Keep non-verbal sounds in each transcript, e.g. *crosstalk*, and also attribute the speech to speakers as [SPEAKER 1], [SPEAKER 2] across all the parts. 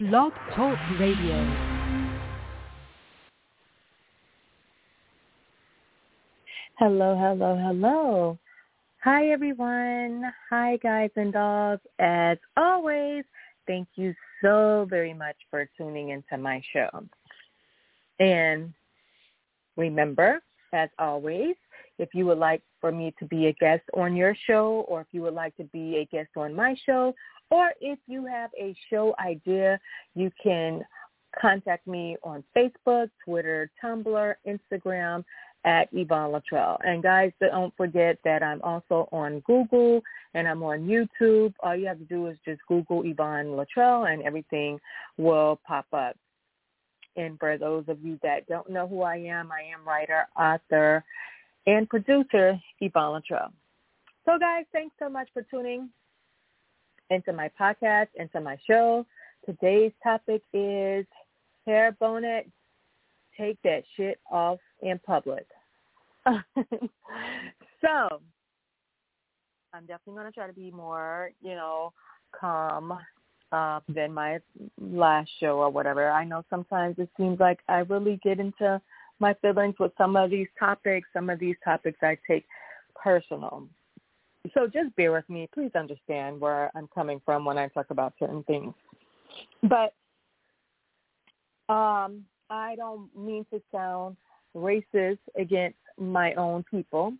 [SPEAKER 1] Blog Talk Radio.
[SPEAKER 2] Hello, hello, hello. Hi, everyone. Hi, guys and dolls. As always, thank you so very much for tuning into my show. And remember, as always, if you would like for me to be a guest on your show or if you would like to be a guest on my show or if you have a show idea, you can contact me on Facebook, Twitter, Tumblr, Instagram at Yvonne Latrell. And guys, don't forget that I'm also on Google and I'm on YouTube. All you have to do is just Google Yvonne Latrell and everything will pop up. And for those of you that don't know who I am, I am writer, author, and producer Yvonne Latrell. So guys, thanks so much for tuning into my podcast, into my show. Today's topic is hair bonnet. Take that shit off in public. *laughs* so I'm definitely going to try to be more, you know, calm uh, than my last show or whatever. I know sometimes it seems like I really get into my feelings with some of these topics. Some of these topics I take personal. So just bear with me. Please understand where I'm coming from when I talk about certain things. But um, I don't mean to sound racist against my own people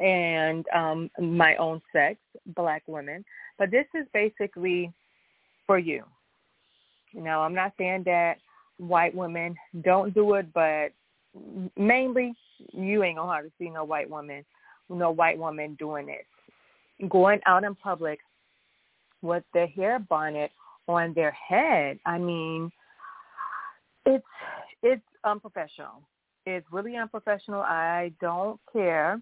[SPEAKER 2] and um, my own sex, black women. But this is basically for you. Now, I'm not saying that white women don't do it, but mainly you ain't gonna hardly see no white woman, no white woman doing it. Going out in public with their hair bonnet on their head. I mean, it's it's unprofessional. It's really unprofessional. I don't care.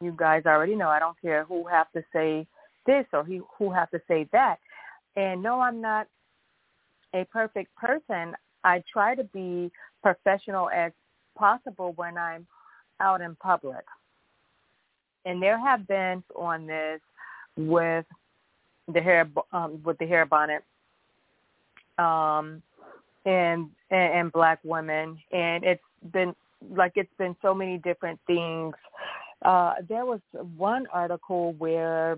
[SPEAKER 2] You guys already know I don't care who have to say this or who have to say that. And no, I'm not a perfect person. I try to be professional as possible when I'm out in public. And there have been on this with the hair um, with the hair bonnet um, and, and and black women, and it's been like it's been so many different things. Uh, there was one article where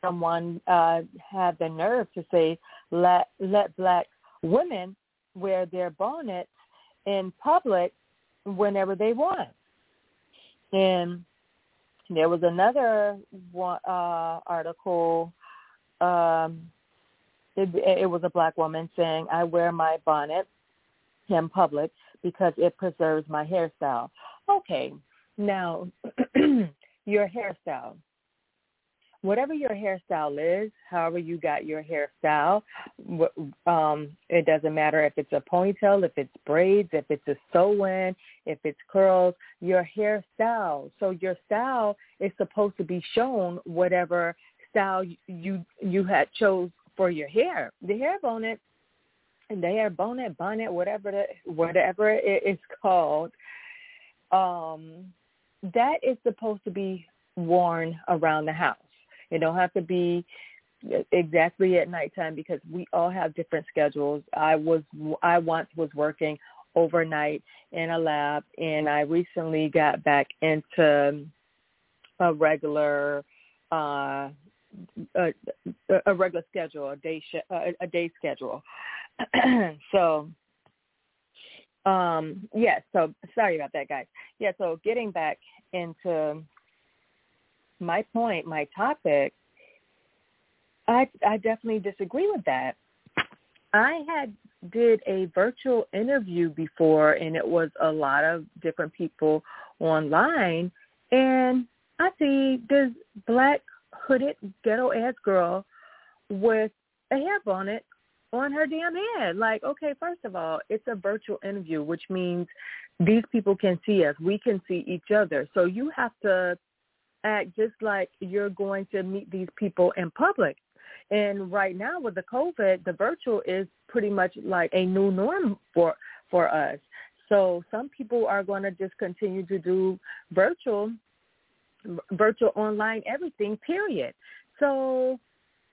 [SPEAKER 2] someone uh, had the nerve to say let let black women wear their bonnets in public whenever they want. And there was another one, uh, article. Um, it, it was a black woman saying, "I wear my bonnet in public because it preserves my hairstyle." Okay, now *clears throat* your hairstyle whatever your hairstyle is, however you got your hairstyle, um, it doesn't matter if it's a ponytail, if it's braids, if it's a sew-in, if it's curls, your hairstyle. So your style is supposed to be shown whatever style you you had chose for your hair. The hair bonnet, the hair bonnet, bonnet, whatever the, whatever it is called, um, that is supposed to be worn around the house. It don't have to be exactly at nighttime because we all have different schedules. I was I once was working overnight in a lab and I recently got back into a regular uh a, a regular schedule, a day sh- a, a day schedule. *clears throat* so um yeah, so sorry about that guys. Yeah, so getting back into my point, my topic, I I definitely disagree with that. I had did a virtual interview before and it was a lot of different people online and I see this black hooded ghetto ass girl with a hair bonnet on her damn head. Like, okay, first of all, it's a virtual interview, which means these people can see us. We can see each other. So you have to act just like you're going to meet these people in public. And right now with the COVID, the virtual is pretty much like a new norm for for us. So some people are going to just continue to do virtual virtual online everything period. So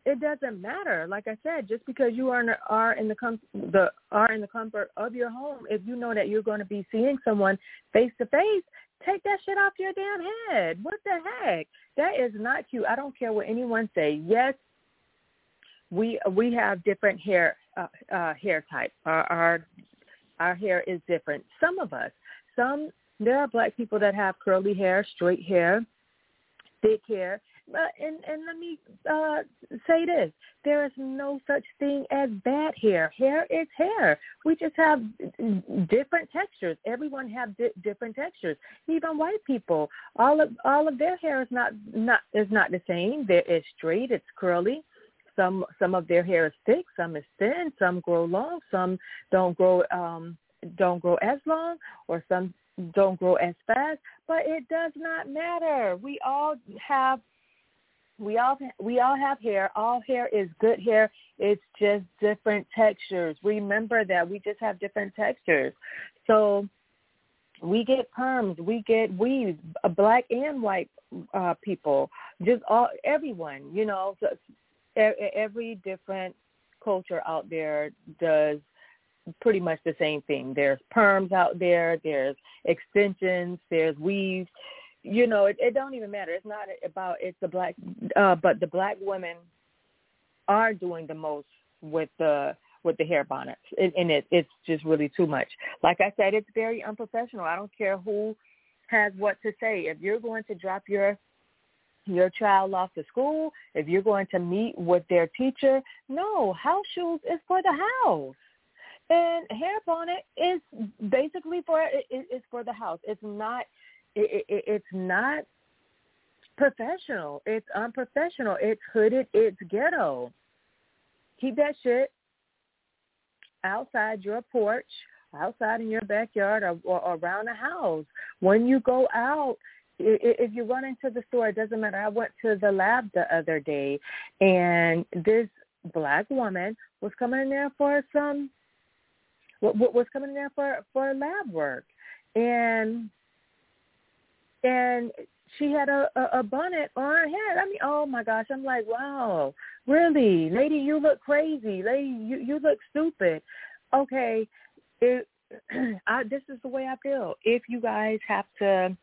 [SPEAKER 2] it doesn't matter. Like I said, just because you are in, are in the com- the are in the comfort of your home, if you know that you're going to be seeing someone face to face, take that shit off your damn head. What the heck? That is not cute. I don't care what anyone say. Yes, we we have different hair uh, uh, hair type. Our, our our hair is different. Some of us, some there are black people that have curly hair, straight hair, thick hair. But and and let me uh say this: there is no such thing as bad hair. Hair is hair. We just have different textures. Everyone have di- different textures. Even white people, all of all of their hair is not not is not the same. There is straight. It's curly. Some some of their hair is thick. Some is thin. Some grow long. Some don't grow um don't grow as long, or some don't grow as fast, but it does not matter. We all have we all we all have hair. All hair is good hair. It's just different textures. Remember that we just have different textures. So we get perms, we get weaves, uh, black and white uh, people, just all everyone. You know, every different culture out there does pretty much the same thing. There's perms out there. There's extensions. There's weaves. You know, it, it don't even matter. It's not about it's the black, uh, but the black women are doing the most with the with the hair bonnets, and, and it it's just really too much. Like I said, it's very unprofessional. I don't care who has what to say. If you're going to drop your your child off to school, if you're going to meet with their teacher, no, house shoes is for the house. And hair bonnet is basically for it, it's for the house. It's not it, it, it's not professional. It's unprofessional. It's hooded. It's ghetto. Keep that shit outside your porch, outside in your backyard, or, or around the house. When you go out, if you run into the store, it doesn't matter. I went to the lab the other day, and this black woman was coming in there for some What was coming in there for for lab work, and and she had a, a, a bonnet on her head. I mean, oh my gosh, I'm like, wow, really, lady, you look crazy, lady, you you look stupid. Okay, it, *clears throat* I, this is the way I feel. If you guys have to,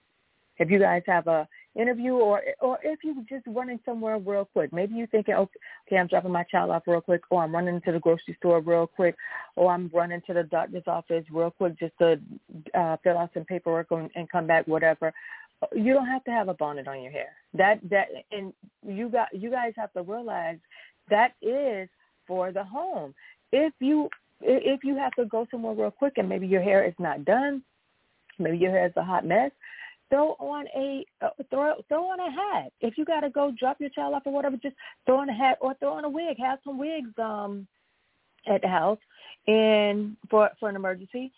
[SPEAKER 2] if you guys have a interview or or if you just running somewhere real quick. Maybe you're thinking, okay, okay, I'm dropping my child off real quick, or I'm running to the grocery store real quick, or I'm running to the doctor's office real quick just to uh, fill out some paperwork and, and come back, whatever. You don't have to have a bonnet on your hair. That that and you got you guys have to realize that is for the home. If you if you have to go somewhere real quick and maybe your hair is not done, maybe your hair is a hot mess, throw on a uh, throw throw on a hat. If you got to go drop your child off or whatever, just throw on a hat or throw on a wig. Have some wigs um at the house, and for for an emergency.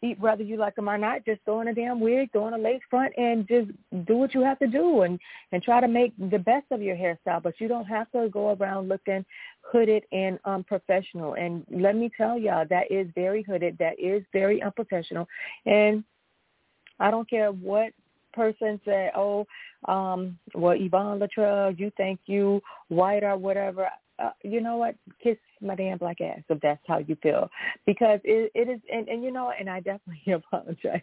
[SPEAKER 2] Eat whether you like them or not, just throw on a damn wig, throw on a lace front, and just do what you have to do, and and try to make the best of your hairstyle. But you don't have to go around looking hooded and unprofessional. And let me tell y'all, that is very hooded. That is very unprofessional. And I don't care what person said, "Oh, um, well, Yvonne Latrell, you think you white or whatever," uh, you know what? Kiss my damn black ass if that's how you feel, because it, it is, and, and you know, and I definitely *laughs* apologize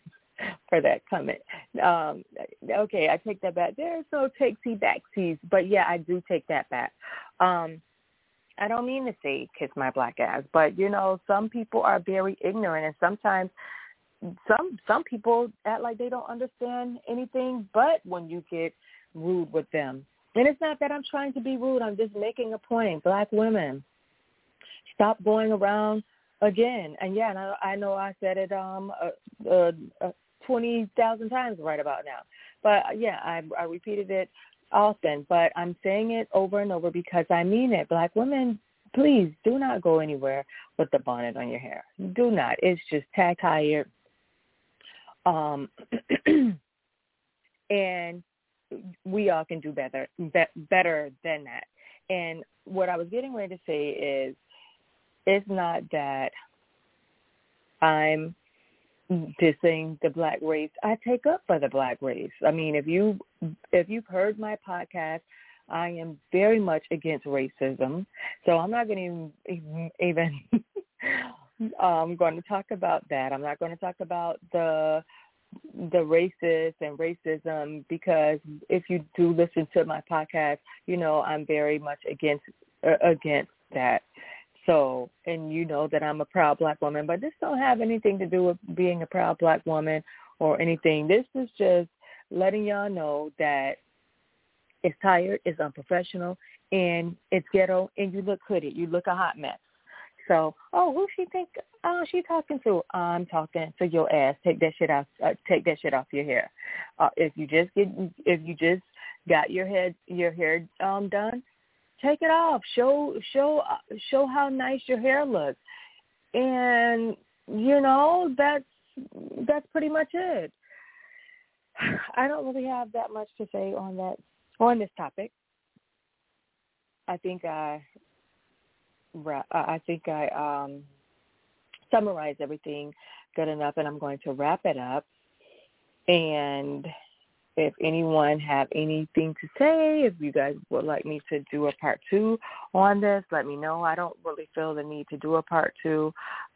[SPEAKER 2] for that comment. Um, okay, I take that back. There's no takesy backsies, but yeah, I do take that back. Um, I don't mean to say kiss my black ass, but you know, some people are very ignorant, and sometimes some some people act like they don't understand anything but when you get rude with them. And it's not that I'm trying to be rude. I'm just making a point. Black women, stop going around again. And yeah, and I, I know I said it um uh, uh, uh, twenty thousand times right about now. But uh, yeah, I, I repeated it often. But I'm saying it over and over because I mean it. Black women, please do not go anywhere with the bonnet on your hair. Do not. It's just tired um, *clears throat* and we all can do better, be- better than that. And what I was getting ready to say is, it's not that I'm dissing the black race. I take up for the black race. I mean, if you if you've heard my podcast, I am very much against racism. So I'm not going to even, even I'm going to talk about that. I'm not going to talk about the the racist and racism because if you do listen to my podcast, you know I'm very much against uh, against that. So, and you know that I'm a proud black woman, but this don't have anything to do with being a proud black woman or anything. This is just letting y'all know that it's tired, it's unprofessional, and it's ghetto, and you look hooded. You look a hot mess. So, oh, who she think? Oh, she talking to? I'm talking to your ass. Take that shit off. Uh, take that shit off your hair. Uh, if you just get, if you just got your head, your hair um done, take it off. Show, show, uh, show how nice your hair looks, and you know that's that's pretty much it. *sighs* I don't really have that much to say on that on this topic. I think I I think I um, summarized everything good enough, and I'm going to wrap it up. And if anyone have anything to say, if you guys would like me to do a part two on this, let me know. I don't really feel the need to do a part two.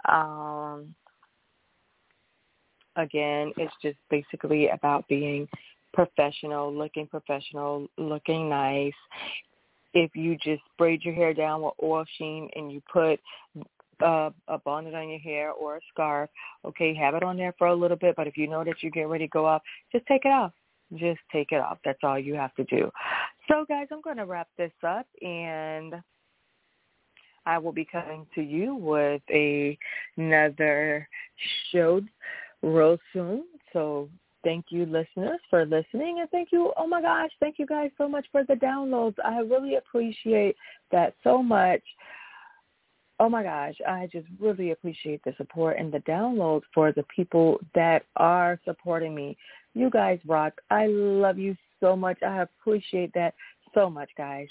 [SPEAKER 2] Um, again, it's just basically about being professional, looking professional, looking nice. If you just braid your hair down with oil sheen and you put uh, a bonnet on your hair or a scarf, okay, have it on there for a little bit. But if you know that you're getting ready to go off, just take it off. Just take it off. That's all you have to do. So, guys, I'm going to wrap this up and. I will be coming to you with a, another show real soon. So thank you listeners for listening and thank you oh my gosh thank you guys so much for the downloads. I really appreciate that so much. Oh my gosh i just really appreciate the support and the downloads for the people that are supporting me. You guys rock. I love you so much. I appreciate that so much guys